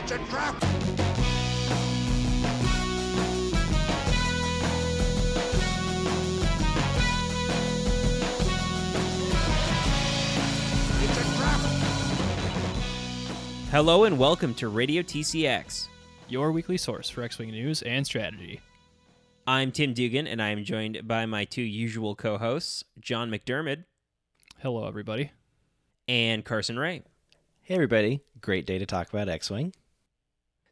It's a trap! It's a trap! Hello and welcome to Radio TCX. your weekly source for X Wing news and strategy. I'm Tim Dugan, and I am joined by my two usual co hosts, John McDermott Hello, everybody. and Carson Ray. Hey, everybody. Great day to talk about X Wing.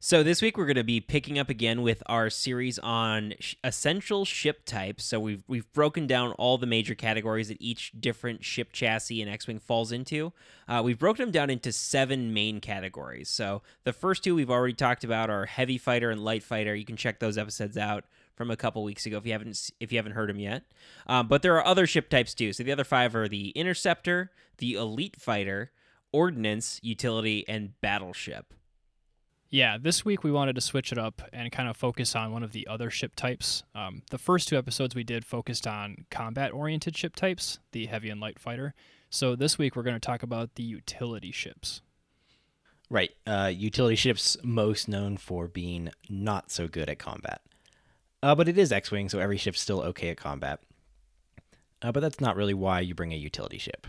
So, this week we're going to be picking up again with our series on sh- essential ship types. So, we've, we've broken down all the major categories that each different ship chassis and X Wing falls into. Uh, we've broken them down into seven main categories. So, the first two we've already talked about are heavy fighter and light fighter. You can check those episodes out from a couple weeks ago if you haven't if you haven't heard them yet. Um, but there are other ship types too. So the other five are the interceptor, the elite fighter, ordnance, utility, and battleship. Yeah, this week we wanted to switch it up and kind of focus on one of the other ship types. Um, the first two episodes we did focused on combat oriented ship types, the heavy and light fighter. So this week we're going to talk about the utility ships. Right. Uh, utility ships most known for being not so good at combat. Uh, but it is X Wing, so every ship's still okay at combat. Uh, but that's not really why you bring a utility ship.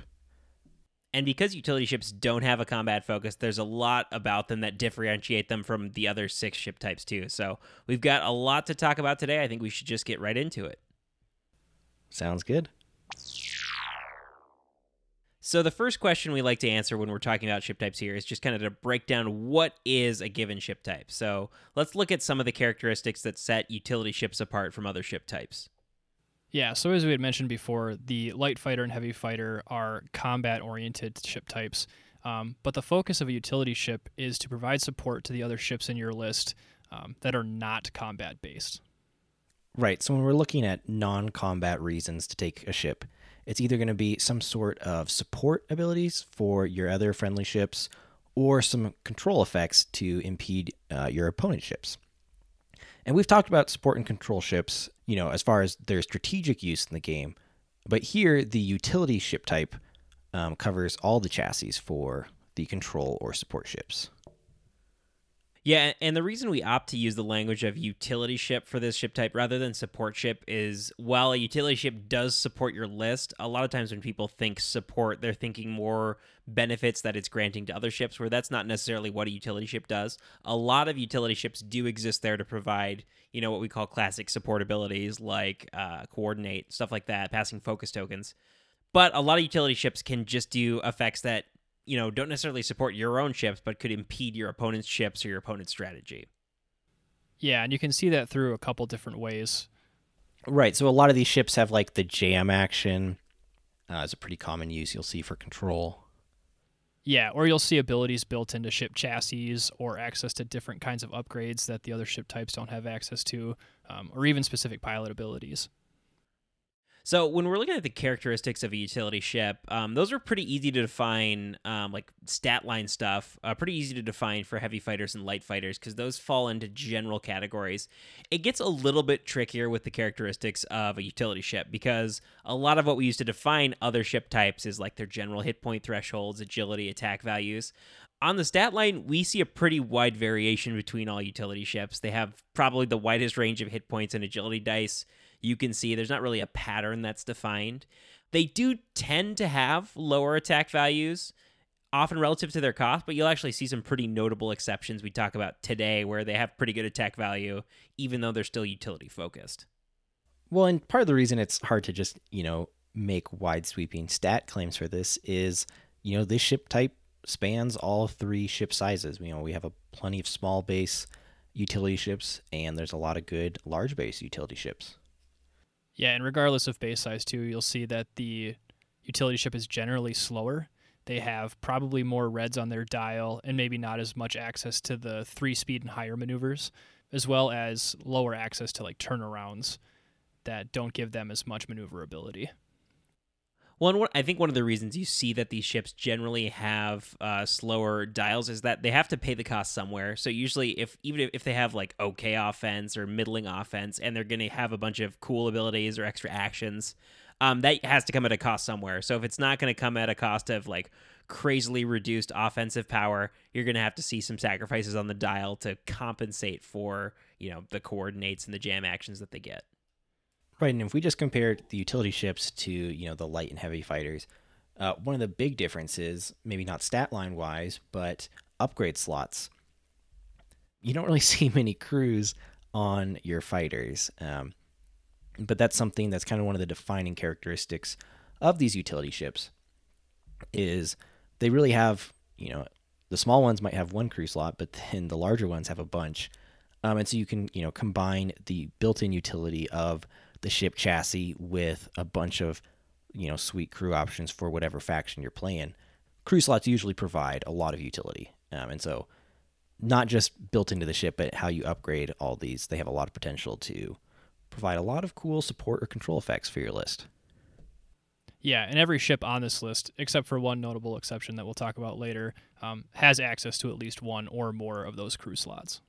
And because utility ships don't have a combat focus, there's a lot about them that differentiate them from the other six ship types too. So we've got a lot to talk about today. I think we should just get right into it. Sounds good. So the first question we like to answer when we're talking about ship types here is just kind of to break down what is a given ship type. So let's look at some of the characteristics that set utility ships apart from other ship types. Yeah, so as we had mentioned before, the light fighter and heavy fighter are combat oriented ship types. Um, but the focus of a utility ship is to provide support to the other ships in your list um, that are not combat based. Right. So when we're looking at non combat reasons to take a ship, it's either going to be some sort of support abilities for your other friendly ships or some control effects to impede uh, your opponent's ships. And we've talked about support and control ships, you know, as far as their strategic use in the game. But here, the utility ship type um, covers all the chassis for the control or support ships. Yeah, and the reason we opt to use the language of utility ship for this ship type rather than support ship is while a utility ship does support your list, a lot of times when people think support, they're thinking more benefits that it's granting to other ships, where that's not necessarily what a utility ship does. A lot of utility ships do exist there to provide, you know, what we call classic support abilities like uh, coordinate, stuff like that, passing focus tokens. But a lot of utility ships can just do effects that you know don't necessarily support your own ships but could impede your opponent's ships or your opponent's strategy Yeah, and you can see that through a couple different ways. Right. So a lot of these ships have like the jam action. Uh, is a pretty common use you'll see for control. Yeah, or you'll see abilities built into ship chassis or access to different kinds of upgrades that the other ship types don't have access to, um, or even specific pilot abilities. So when we're looking at the characteristics of a utility ship um, those are pretty easy to define um, like stat line stuff uh, pretty easy to define for heavy fighters and light fighters because those fall into general categories. It gets a little bit trickier with the characteristics of a utility ship because a lot of what we use to define other ship types is like their general hit point thresholds agility attack values. On the stat line, we see a pretty wide variation between all utility ships. They have probably the widest range of hit points and agility dice you can see. There's not really a pattern that's defined. They do tend to have lower attack values, often relative to their cost, but you'll actually see some pretty notable exceptions we talk about today where they have pretty good attack value, even though they're still utility focused. Well, and part of the reason it's hard to just, you know, make wide sweeping stat claims for this is, you know, this ship type spans all three ship sizes. You know, we have a plenty of small base utility ships and there's a lot of good large base utility ships. Yeah, and regardless of base size, too, you'll see that the utility ship is generally slower. They have probably more reds on their dial and maybe not as much access to the three speed and higher maneuvers, as well as lower access to like turnarounds that don't give them as much maneuverability. Well, and I think one of the reasons you see that these ships generally have uh, slower dials is that they have to pay the cost somewhere. So usually, if even if, if they have like okay offense or middling offense, and they're going to have a bunch of cool abilities or extra actions, um, that has to come at a cost somewhere. So if it's not going to come at a cost of like crazily reduced offensive power, you're going to have to see some sacrifices on the dial to compensate for, you know, the coordinates and the jam actions that they get. Right, and if we just compare the utility ships to, you know, the light and heavy fighters, uh, one of the big differences, maybe not stat line wise, but upgrade slots. You don't really see many crews on your fighters. Um, but that's something that's kind of one of the defining characteristics of these utility ships is they really have, you know, the small ones might have one crew slot, but then the larger ones have a bunch. Um, and so you can, you know, combine the built-in utility of the ship chassis with a bunch of, you know, sweet crew options for whatever faction you're playing. Crew slots usually provide a lot of utility. Um, and so not just built into the ship, but how you upgrade all these, they have a lot of potential to provide a lot of cool support or control effects for your list. Yeah, and every ship on this list, except for one notable exception that we'll talk about later, um, has access to at least one or more of those crew slots.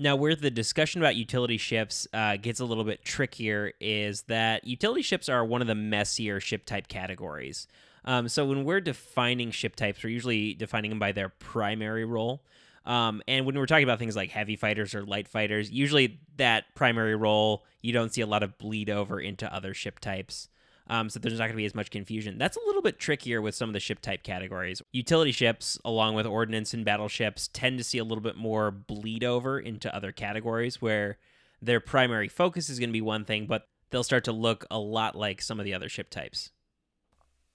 Now, where the discussion about utility ships uh, gets a little bit trickier is that utility ships are one of the messier ship type categories. Um, so when we're defining ship types, we're usually defining them by their primary role. Um, and when we're talking about things like heavy fighters or light fighters, usually that primary role, you don't see a lot of bleed over into other ship types. Um, so there's not going to be as much confusion. That's a little bit trickier with some of the ship type categories. Utility ships, along with ordnance and battleships, tend to see a little bit more bleed over into other categories where their primary focus is going to be one thing, but they'll start to look a lot like some of the other ship types.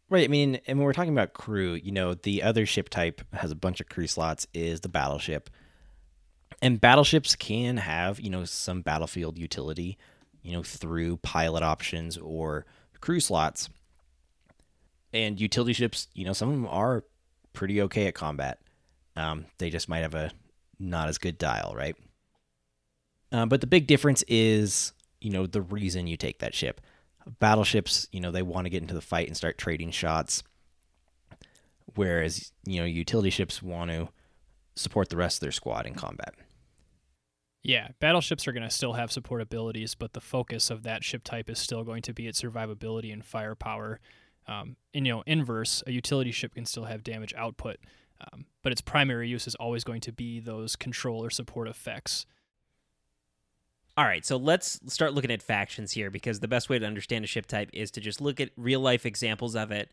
Right. I mean, and when we're talking about crew, you know, the other ship type has a bunch of crew slots is the battleship. And battleships can have, you know, some battlefield utility, you know, through pilot options or crew slots. And utility ships, you know, some of them are pretty okay at combat. Um, they just might have a not as good dial, right? Uh, but the big difference is, you know, the reason you take that ship battleships, you know, they want to get into the fight and start trading shots. Whereas, you know, utility ships want to support the rest of their squad in combat. Yeah, battleships are going to still have support abilities, but the focus of that ship type is still going to be its survivability and firepower. Um, and, you know, inverse, a utility ship can still have damage output, um, but its primary use is always going to be those control or support effects. All right, so let's start looking at factions here because the best way to understand a ship type is to just look at real life examples of it.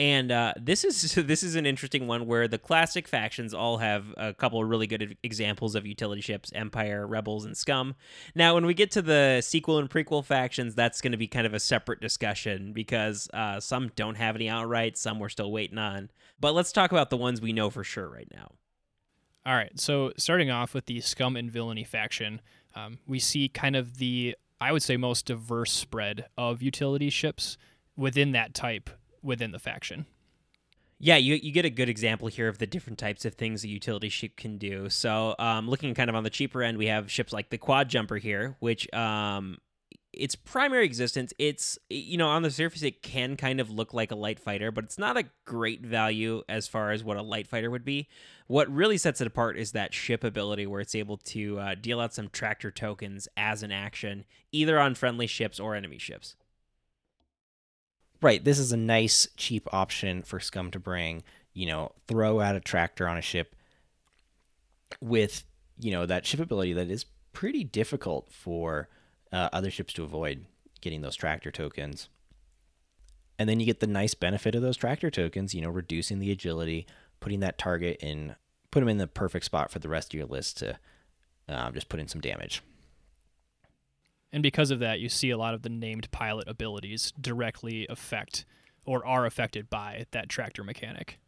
And uh, this is this is an interesting one where the classic factions all have a couple of really good examples of utility ships: Empire, Rebels, and Scum. Now, when we get to the sequel and prequel factions, that's going to be kind of a separate discussion because uh, some don't have any outright, some we're still waiting on. But let's talk about the ones we know for sure right now. All right, so starting off with the Scum and Villainy faction um, we see kind of the, I would say, most diverse spread of utility ships within that type within the faction. Yeah, you, you get a good example here of the different types of things a utility ship can do. So, um, looking kind of on the cheaper end, we have ships like the Quad Jumper here, which um, its primary existence, it's you know on the surface it can kind of look like a light fighter, but it's not a great value as far as what a light fighter would be. What really sets it apart is that ship ability, where it's able to uh, deal out some tractor tokens as an action, either on friendly ships or enemy ships. Right, this is a nice cheap option for Scum to bring. You know, throw out a tractor on a ship with you know that ship ability that is pretty difficult for uh, other ships to avoid getting those tractor tokens. And then you get the nice benefit of those tractor tokens, you know, reducing the agility, putting that target in, put them in the perfect spot for the rest of your list to um, just put in some damage. And because of that, you see a lot of the named pilot abilities directly affect or are affected by that tractor mechanic.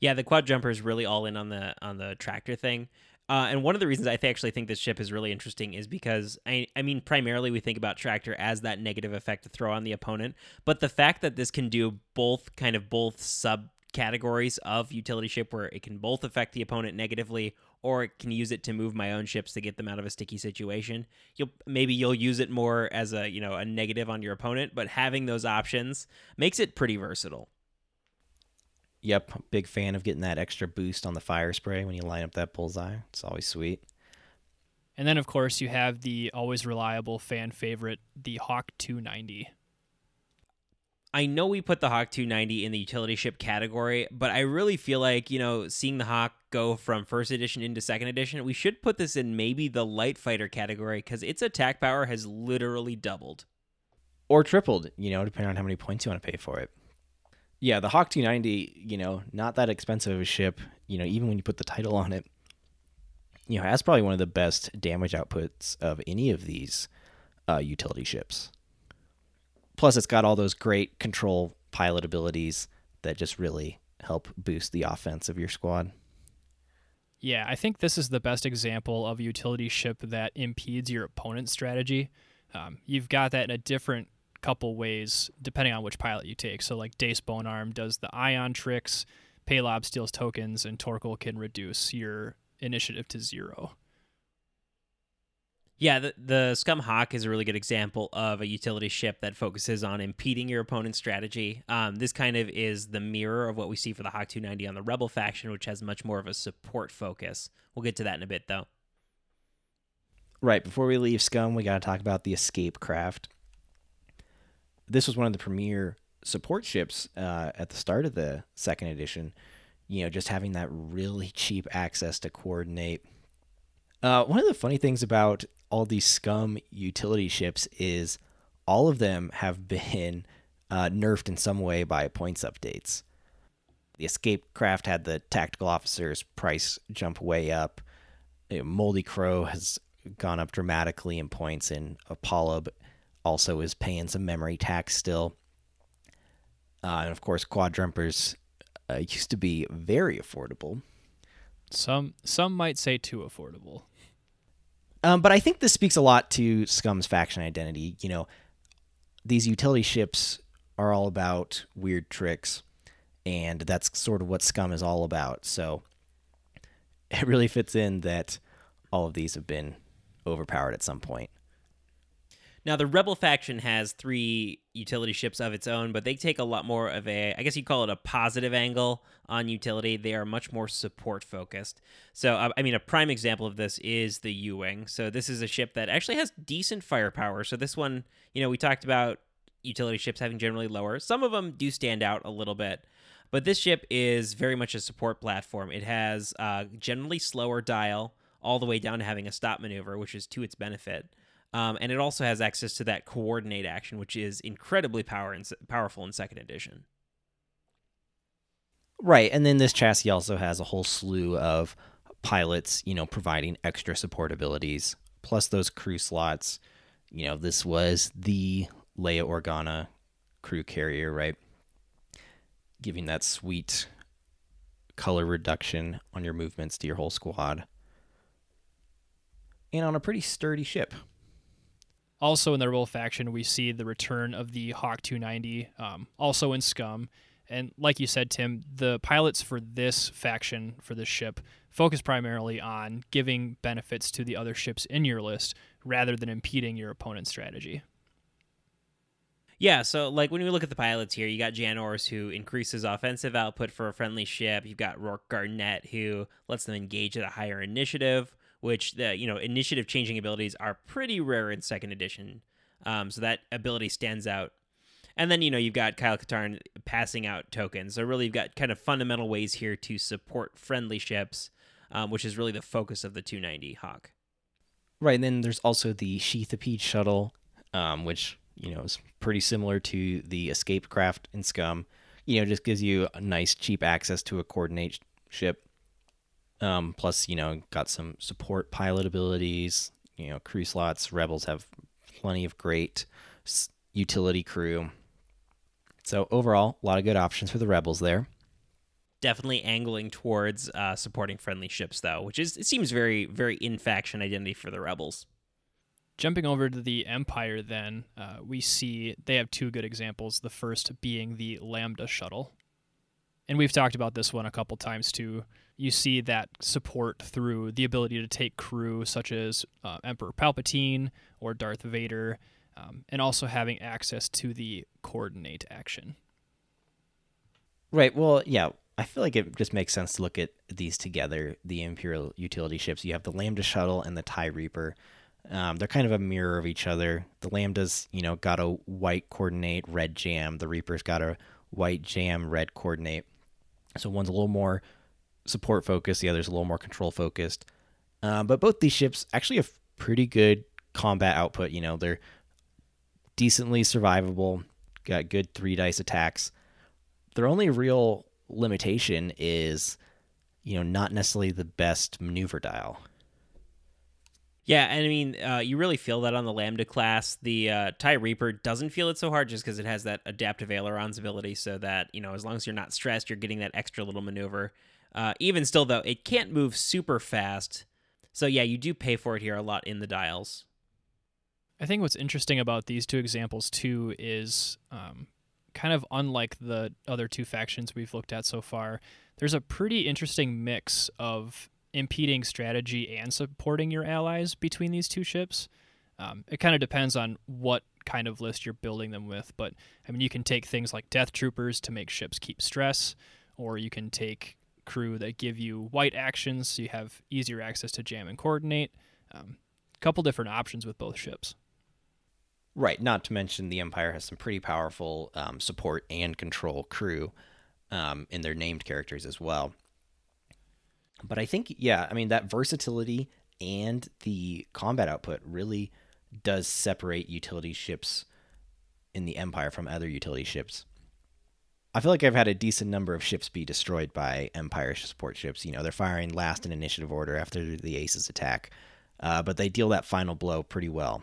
Yeah, the quad jumper is really all in on the on the tractor thing. Uh, and one of the reasons I actually think this ship is really interesting is because I, I mean, primarily we think about Tractor as that negative effect to throw on the opponent, but the fact that this can do both kind of both subcategories of utility ship, where it can both affect the opponent negatively, or can use it to move my own ships to get them out of a sticky situation. You'll maybe you'll use it more as a you know a negative on your opponent, but having those options makes it pretty versatile. Yep, big fan of getting that extra boost on the Firespray when you line up that bullseye. It's always sweet. And then, of course, you have the always reliable fan favorite, the Hawk 290. I know we put the Hawk 290 in the utility ship category, but I really feel like, you know, seeing the Hawk go from first edition into second edition, we should put this in maybe the light fighter category because its attack power has literally doubled. Or tripled, you know, depending on how many points you want to pay for it. Yeah, the Hawk 290, you know, not that expensive of a ship, you know, even when you put the title on it, you know, has probably one of the best damage outputs of any of these uh, utility ships. Plus, it's got all those great control pilot abilities that just really help boost the offense of your squad. Yeah, I think this is the best example of a utility ship that impedes your opponent's strategy. Um, you've got that in a different couple ways depending on which pilot you take. So, like Dace Bonearm does the ion tricks, Palob steals tokens, and Torkil can reduce your initiative to zero. Yeah, the, the Scum Hawk is a really good example of a utility ship that focuses on impeding your opponent's strategy. Um, this kind of is the mirror of what we see for the Hawk 290 on the Rebel faction, which has much more of a support focus. We'll get to that in a bit, though. Right, before we leave Scum, we got to talk about the Escape Craft. This was one of the premier support ships uh, at the start of the second edition. You know, just having that really cheap access to coordinate. Uh, one of the funny things about all these scum utility ships is all of them have been uh, nerfed in some way by points updates. The escape craft had the tactical officer's price jump way up. You know, Moldy Crow has gone up dramatically in points, and Apollo also is paying some memory tax still. Uh, and of course, Quad Jumpers uh, used to be very affordable. Some some might say too affordable. Um, but I think this speaks a lot to Scum's faction identity. You know, these utility ships are all about weird tricks, and that's sort of what Scum is all about. So it really fits in that all of these have been overpowered at some point. Now, the Rebel faction has three utility ships of its own, but they take a lot more of a, I guess you'd call it a positive angle on utility. They are much more support focused. So, I mean, a prime example of this is the U Wing. So, this is a ship that actually has decent firepower. So, this one, you know, we talked about utility ships having generally lower. Some of them do stand out a little bit. But this ship is very much a support platform. It has uh, generally slower dial all the way down to having a stop maneuver, which is to its benefit. Um, and it also has access to that coordinate action, which is incredibly power in, powerful in second edition. Right, and then this chassis also has a whole slew of pilots, you know, providing extra support abilities, plus those crew slots. You know, this was the Leia Organa crew carrier, right? Giving that sweet color reduction on your movements to your whole squad. And on a pretty sturdy ship. Also in the Rebel faction, we see the return of the Hawk 290, um, also in Scum. And like you said, Tim, the pilots for this faction, for this ship, focus primarily on giving benefits to the other ships in your list rather than impeding your opponent's strategy. Yeah, so like when we look at the pilots here, you got Jan Ors who increases offensive output for a friendly ship. You've got Roark Garnet who lets them engage at a higher initiative which the you know initiative changing abilities are pretty rare in second edition. Um, so that ability stands out. And then you know you've got Kyle Katarn passing out tokens. So really you've got kind of fundamental ways here to support friendly ships, um, which is really the focus of the 290 Hawk. Right, and then there's also the Sheathipede shuttle, um, which you know is pretty similar to the Escape Craft in Scum. You know, just gives you a nice cheap access to a coordinate ship. Um, plus, you know, got some support pilot abilities. You know, crew slots. Rebels have plenty of great utility crew. So overall, a lot of good options for the Rebels there. Definitely angling towards uh, supporting friendly ships, though, which is it seems very, very in faction identity for the Rebels. Jumping over to the Empire, then uh, we see they have two good examples. The first being the Lambda shuttle, and we've talked about this one a couple times too you see that support through the ability to take crew such as uh, Emperor Palpatine or Darth Vader, um, and also having access to the coordinate action. Right. Well, yeah. I feel like it just makes sense to look at these together. The Imperial utility ships. You have the Lambda shuttle and the Tie Reaper. Um, they're kind of a mirror of each other. The Lambdas, you know, got a white coordinate, red jam. The Reaper's got a white jam, red coordinate. So one's a little more support focused, the other's a little more control focused. Um, but both these ships actually have pretty good combat output. You know, they're decently survivable, got good three dice attacks. Their only real limitation is, you know, not necessarily the best maneuver dial. Yeah, and I mean, uh, you really feel that on the Lambda class. The uh, TIE Reaper doesn't feel it so hard just because it has that adaptive ailerons ability, so that you know, as long as you're not stressed, you're getting that extra little maneuver. Uh, even still, though, it can't move super fast, so yeah, you do pay for it here a lot in the dials. I think what's interesting about these two examples too is um, kind of unlike the other two factions we've looked at so far. There's a pretty interesting mix of impeding strategy and supporting your allies between these two ships. Um, it kind of depends on what kind of list you're building them with, but I mean, you can take things like death troopers to make ships keep stress, or you can take crew that give you white actions so you have easier access to jam and coordinate. A um, couple different options with both ships. Right. Not to mention the Empire has some pretty powerful um, support and control crew um, in their named characters as well. But I think, yeah, I mean, that versatility and the combat output really does separate utility ships in the Empire from other utility ships. I feel like I've had a decent number of ships be destroyed by Empire support ships. You know, they're firing last in initiative order after the Aces attack, uh, but they deal that final blow pretty well.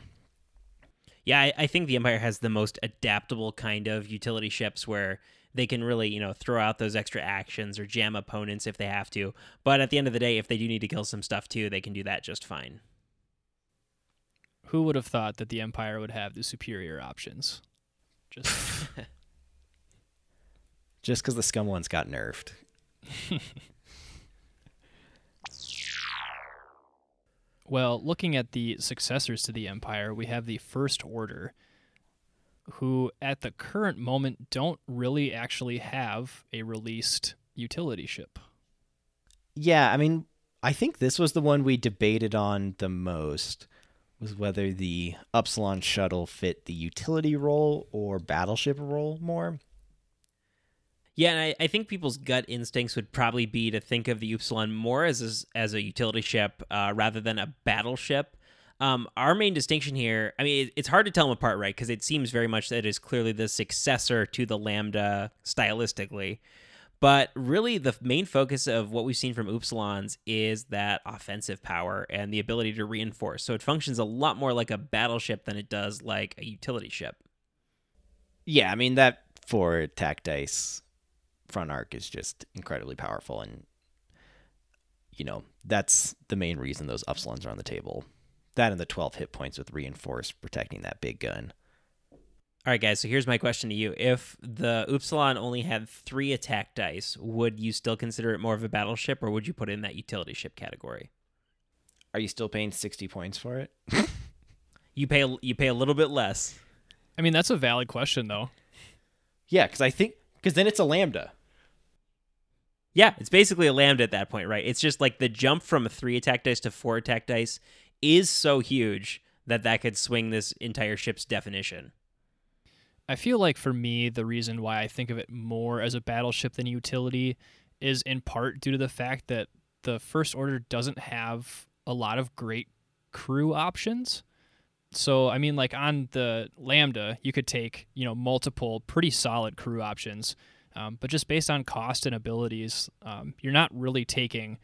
Yeah, I, I think the Empire has the most adaptable kind of utility ships where they can really, you know, throw out those extra actions or jam opponents if they have to. But at the end of the day, if they do need to kill some stuff too, they can do that just fine. Who would have thought that the Empire would have the superior options? Just just because the scum ones got nerfed. well, looking at the successors to the Empire, we have the First Order, who at the current moment don't really actually have a released utility ship. Yeah, I mean, I think this was the one we debated on the most was whether the Upsilon shuttle fit the utility role or battleship role more. Yeah, and I, I, think people's gut instincts would probably be to think of the Upsilon more as a, as a utility ship uh, rather than a battleship. Um, our main distinction here, I mean, it, it's hard to tell them apart, right? Because it seems very much that it is clearly the successor to the Lambda stylistically. But really, the main focus of what we've seen from Upsilons is that offensive power and the ability to reinforce. So it functions a lot more like a battleship than it does like a utility ship. Yeah, I mean, that four attack dice front arc is just incredibly powerful. And, you know, that's the main reason those Upsilons are on the table. That and the 12 hit points with reinforce protecting that big gun. All right, guys. So here's my question to you: If the Upsilon only had three attack dice, would you still consider it more of a battleship, or would you put it in that utility ship category? Are you still paying sixty points for it? you pay you pay a little bit less. I mean, that's a valid question, though. Yeah, because I think because then it's a lambda. Yeah, it's basically a lambda at that point, right? It's just like the jump from a three attack dice to four attack dice is so huge that that could swing this entire ship's definition. I feel like for me, the reason why I think of it more as a battleship than a utility is in part due to the fact that the First Order doesn't have a lot of great crew options. So, I mean, like on the Lambda, you could take, you know, multiple pretty solid crew options. Um, but just based on cost and abilities, um, you're not really taking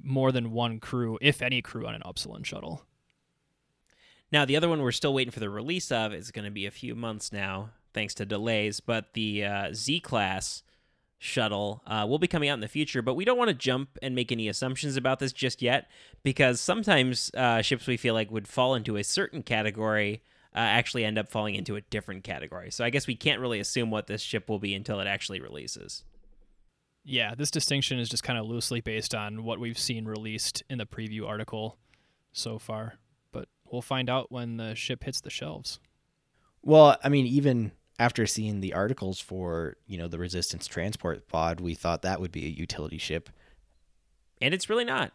more than one crew, if any crew, on an Upsilon shuttle. Now, the other one we're still waiting for the release of is going to be a few months now, thanks to delays. But the uh, Z Class shuttle uh, will be coming out in the future, but we don't want to jump and make any assumptions about this just yet because sometimes uh, ships we feel like would fall into a certain category uh, actually end up falling into a different category. So I guess we can't really assume what this ship will be until it actually releases. Yeah, this distinction is just kind of loosely based on what we've seen released in the preview article so far, but we'll find out when the ship hits the shelves. Well, I mean, even after seeing the articles for, you know, the Resistance transport pod, we thought that would be a utility ship. And it's really not.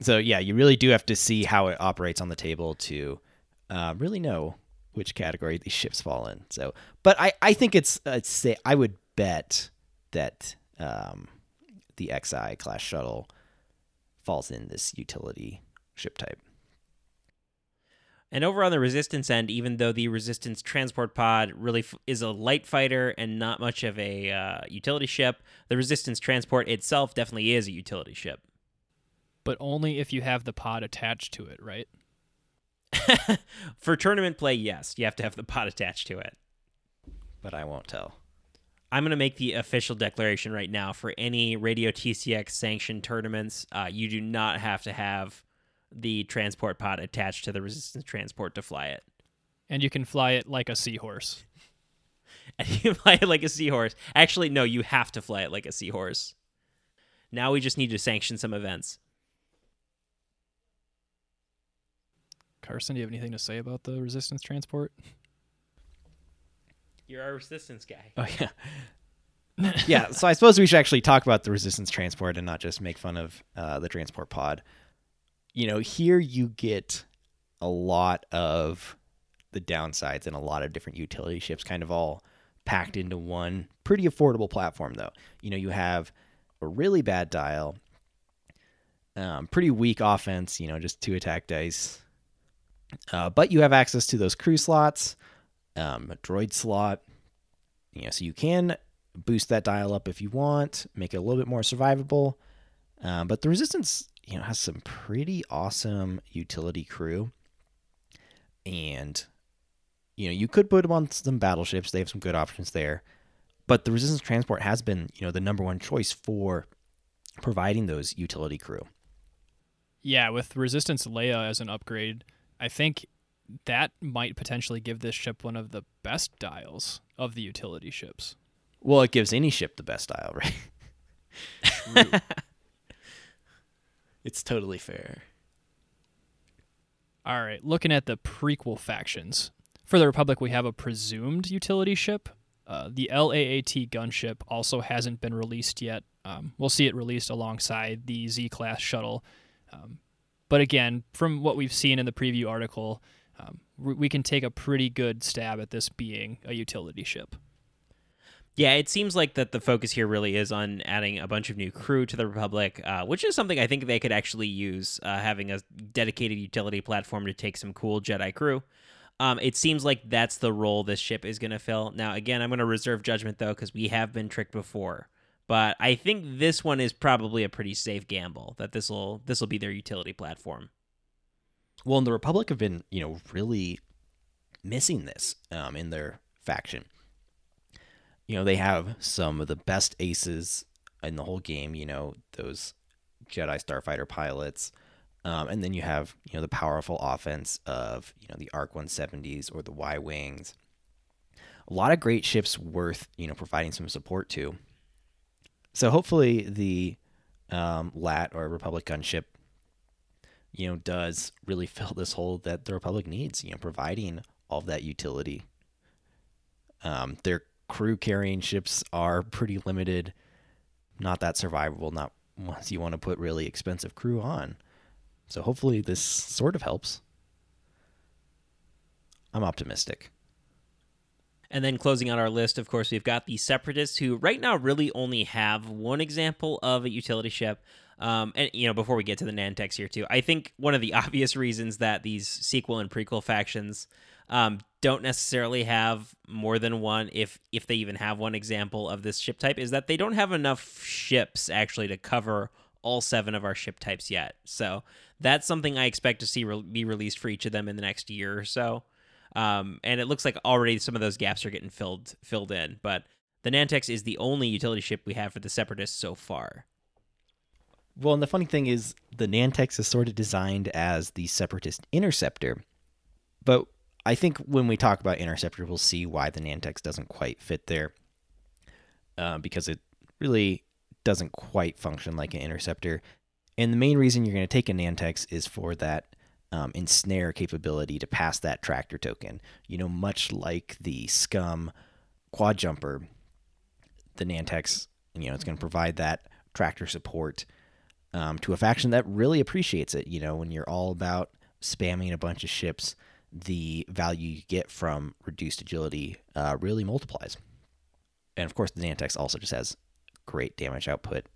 So yeah, you really do have to see how it operates on the table to uh, really know which category these ships fall in. So, but I, I think it's uh, say I would bet that um, the XI class shuttle falls in this utility ship type. And over on the resistance end, even though the resistance transport pod really f- is a light fighter and not much of a uh, utility ship, the resistance transport itself definitely is a utility ship. But only if you have the pod attached to it, right? For tournament play, yes, you have to have the pod attached to it. But I won't tell. I'm going to make the official declaration right now for any Radio TCX sanctioned tournaments. Uh, you do not have to have the transport pod attached to the resistance transport to fly it. And you can fly it like a seahorse. And you fly it like a seahorse. Actually, no, you have to fly it like a seahorse. Now we just need to sanction some events. Carson, do you have anything to say about the resistance transport? You're our resistance guy. Oh yeah. yeah, so I suppose we should actually talk about the resistance transport and not just make fun of uh, the transport pod. You know, here you get a lot of the downsides and a lot of different utility ships kind of all packed into one pretty affordable platform though. You know, you have a really bad dial, um, pretty weak offense, you know, just two attack dice. Uh, but you have access to those crew slots, um, droid slot, you know, so you can boost that dial up if you want, make it a little bit more survivable. Um, but the resistance, you know, has some pretty awesome utility crew, and you know, you could put them on some battleships. They have some good options there, but the resistance transport has been, you know, the number one choice for providing those utility crew. Yeah, with resistance Leia as an upgrade, I think that might potentially give this ship one of the best dials of the utility ships. Well, it gives any ship the best dial, right? it's totally fair. All right, looking at the prequel factions. For the Republic, we have a presumed utility ship. Uh, the LAAT gunship also hasn't been released yet. Um, we'll see it released alongside the Z class shuttle. Um, but again, from what we've seen in the preview article, um, we can take a pretty good stab at this being a utility ship. Yeah, it seems like that the focus here really is on adding a bunch of new crew to the Republic, uh, which is something I think they could actually use, uh, having a dedicated utility platform to take some cool Jedi crew. Um, it seems like that's the role this ship is going to fill. Now, again, I'm going to reserve judgment though, because we have been tricked before. But I think this one is probably a pretty safe gamble that this will this will be their utility platform. Well, and the Republic have been, you know, really missing this um, in their faction. You know, they have some of the best aces in the whole game. You know, those Jedi Starfighter pilots, um, and then you have you know the powerful offense of you know the Arc 170s or the Y wings. A lot of great ships worth you know providing some support to. So hopefully the um, LAT or Republic gunship, you know, does really fill this hole that the Republic needs. You know, providing all that utility. Um, their crew carrying ships are pretty limited, not that survivable. Not once you want to put really expensive crew on. So hopefully this sort of helps. I'm optimistic. And then closing out our list, of course, we've got the Separatists, who right now really only have one example of a utility ship. Um, and you know, before we get to the Nantex here too, I think one of the obvious reasons that these sequel and prequel factions um, don't necessarily have more than one, if if they even have one example of this ship type, is that they don't have enough ships actually to cover all seven of our ship types yet. So that's something I expect to see re- be released for each of them in the next year or so. Um, and it looks like already some of those gaps are getting filled filled in. But the Nantex is the only utility ship we have for the Separatists so far. Well, and the funny thing is, the Nantex is sort of designed as the Separatist interceptor. But I think when we talk about interceptor, we'll see why the Nantex doesn't quite fit there. Uh, because it really doesn't quite function like an interceptor. And the main reason you're going to take a Nantex is for that um, ensnare capability to pass that tractor token. You know, much like the Scum quad jumper, the Nantex, you know, it's going to provide that tractor support um, to a faction that really appreciates it. You know, when you're all about spamming a bunch of ships, the value you get from reduced agility uh, really multiplies. And of course, the Nantex also just has great damage output.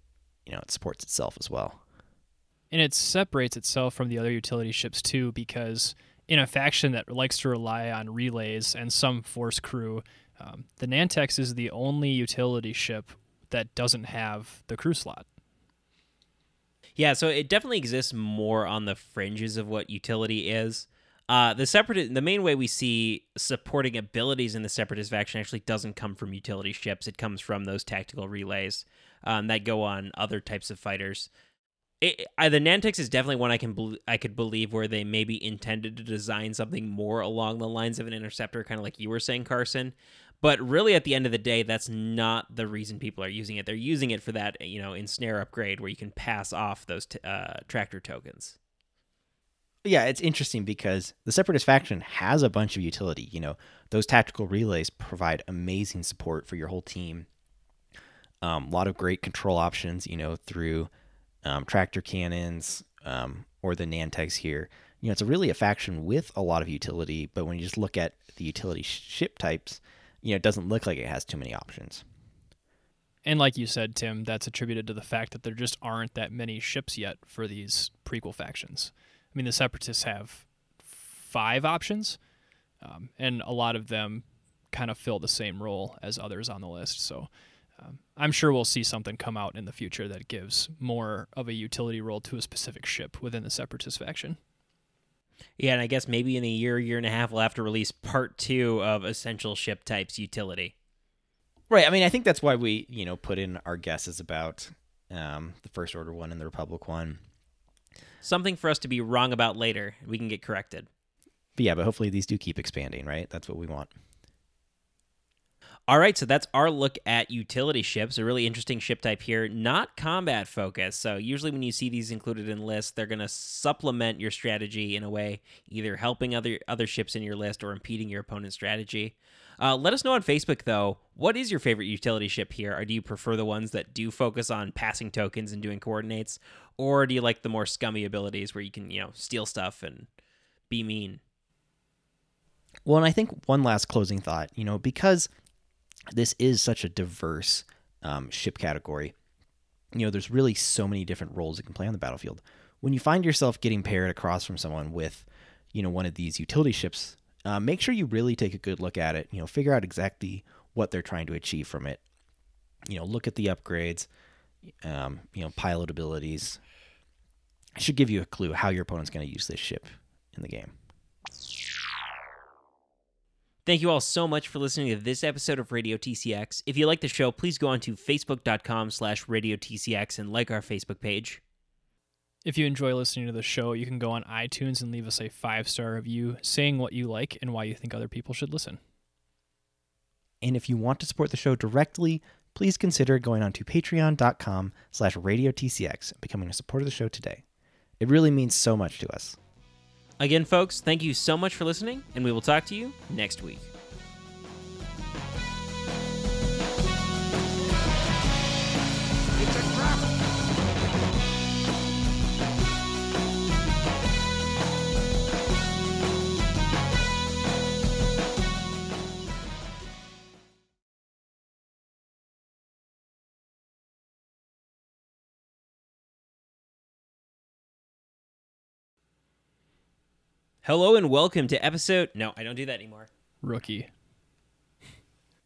You know, it supports itself as well. And it separates itself from the other utility ships too, because in a faction that likes to rely on relays and some force crew, um, the Nantex is the only utility ship that doesn't have the crew slot. Yeah, so it definitely exists more on the fringes of what utility is. Uh, the separatist, the main way we see supporting abilities in the separatist faction actually doesn't come from utility ships. It comes from those tactical relays um, that go on other types of fighters. It, I, the Nantex is definitely one I can I could believe where they maybe intended to design something more along the lines of an interceptor, kind of like you were saying, Carson. But really, at the end of the day, that's not the reason people are using it. They're using it for that, you know, ensnare upgrade where you can pass off those t- uh, tractor tokens. Yeah, it's interesting because the Separatist faction has a bunch of utility. You know, those tactical relays provide amazing support for your whole team. Um, a lot of great control options, you know, through um, tractor cannons um, or the Nantex here. You know, it's really a faction with a lot of utility, but when you just look at the utility ship types, you know, it doesn't look like it has too many options. And like you said, Tim, that's attributed to the fact that there just aren't that many ships yet for these prequel factions. I mean, the Separatists have five options, um, and a lot of them kind of fill the same role as others on the list. So um, I'm sure we'll see something come out in the future that gives more of a utility role to a specific ship within the Separatist faction. Yeah, and I guess maybe in a year, year and a half, we'll have to release part two of essential ship types utility. Right. I mean, I think that's why we, you know, put in our guesses about um, the First Order one and the Republic one. Something for us to be wrong about later. We can get corrected. But yeah, but hopefully these do keep expanding, right? That's what we want. All right, so that's our look at utility ships. A really interesting ship type here, not combat focused. So usually when you see these included in lists, they're going to supplement your strategy in a way, either helping other other ships in your list or impeding your opponent's strategy. Uh, let us know on Facebook though. What is your favorite utility ship here? Or do you prefer the ones that do focus on passing tokens and doing coordinates, or do you like the more scummy abilities where you can you know steal stuff and be mean? Well, and I think one last closing thought, you know, because this is such a diverse um, ship category. You know, there's really so many different roles you can play on the battlefield. When you find yourself getting paired across from someone with, you know, one of these utility ships, uh, make sure you really take a good look at it. You know, figure out exactly what they're trying to achieve from it. You know, look at the upgrades, um, you know, pilot abilities. It should give you a clue how your opponent's going to use this ship in the game. Thank you all so much for listening to this episode of Radio TCX. If you like the show, please go on to facebook.com slash Radio TCX and like our Facebook page. If you enjoy listening to the show, you can go on iTunes and leave us a five star review saying what you like and why you think other people should listen. And if you want to support the show directly, please consider going on to patreon.com slash radiotcx and becoming a supporter of the show today. It really means so much to us. Again, folks, thank you so much for listening, and we will talk to you next week. Hello and welcome to episode. No, I don't do that anymore. Rookie.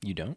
You don't?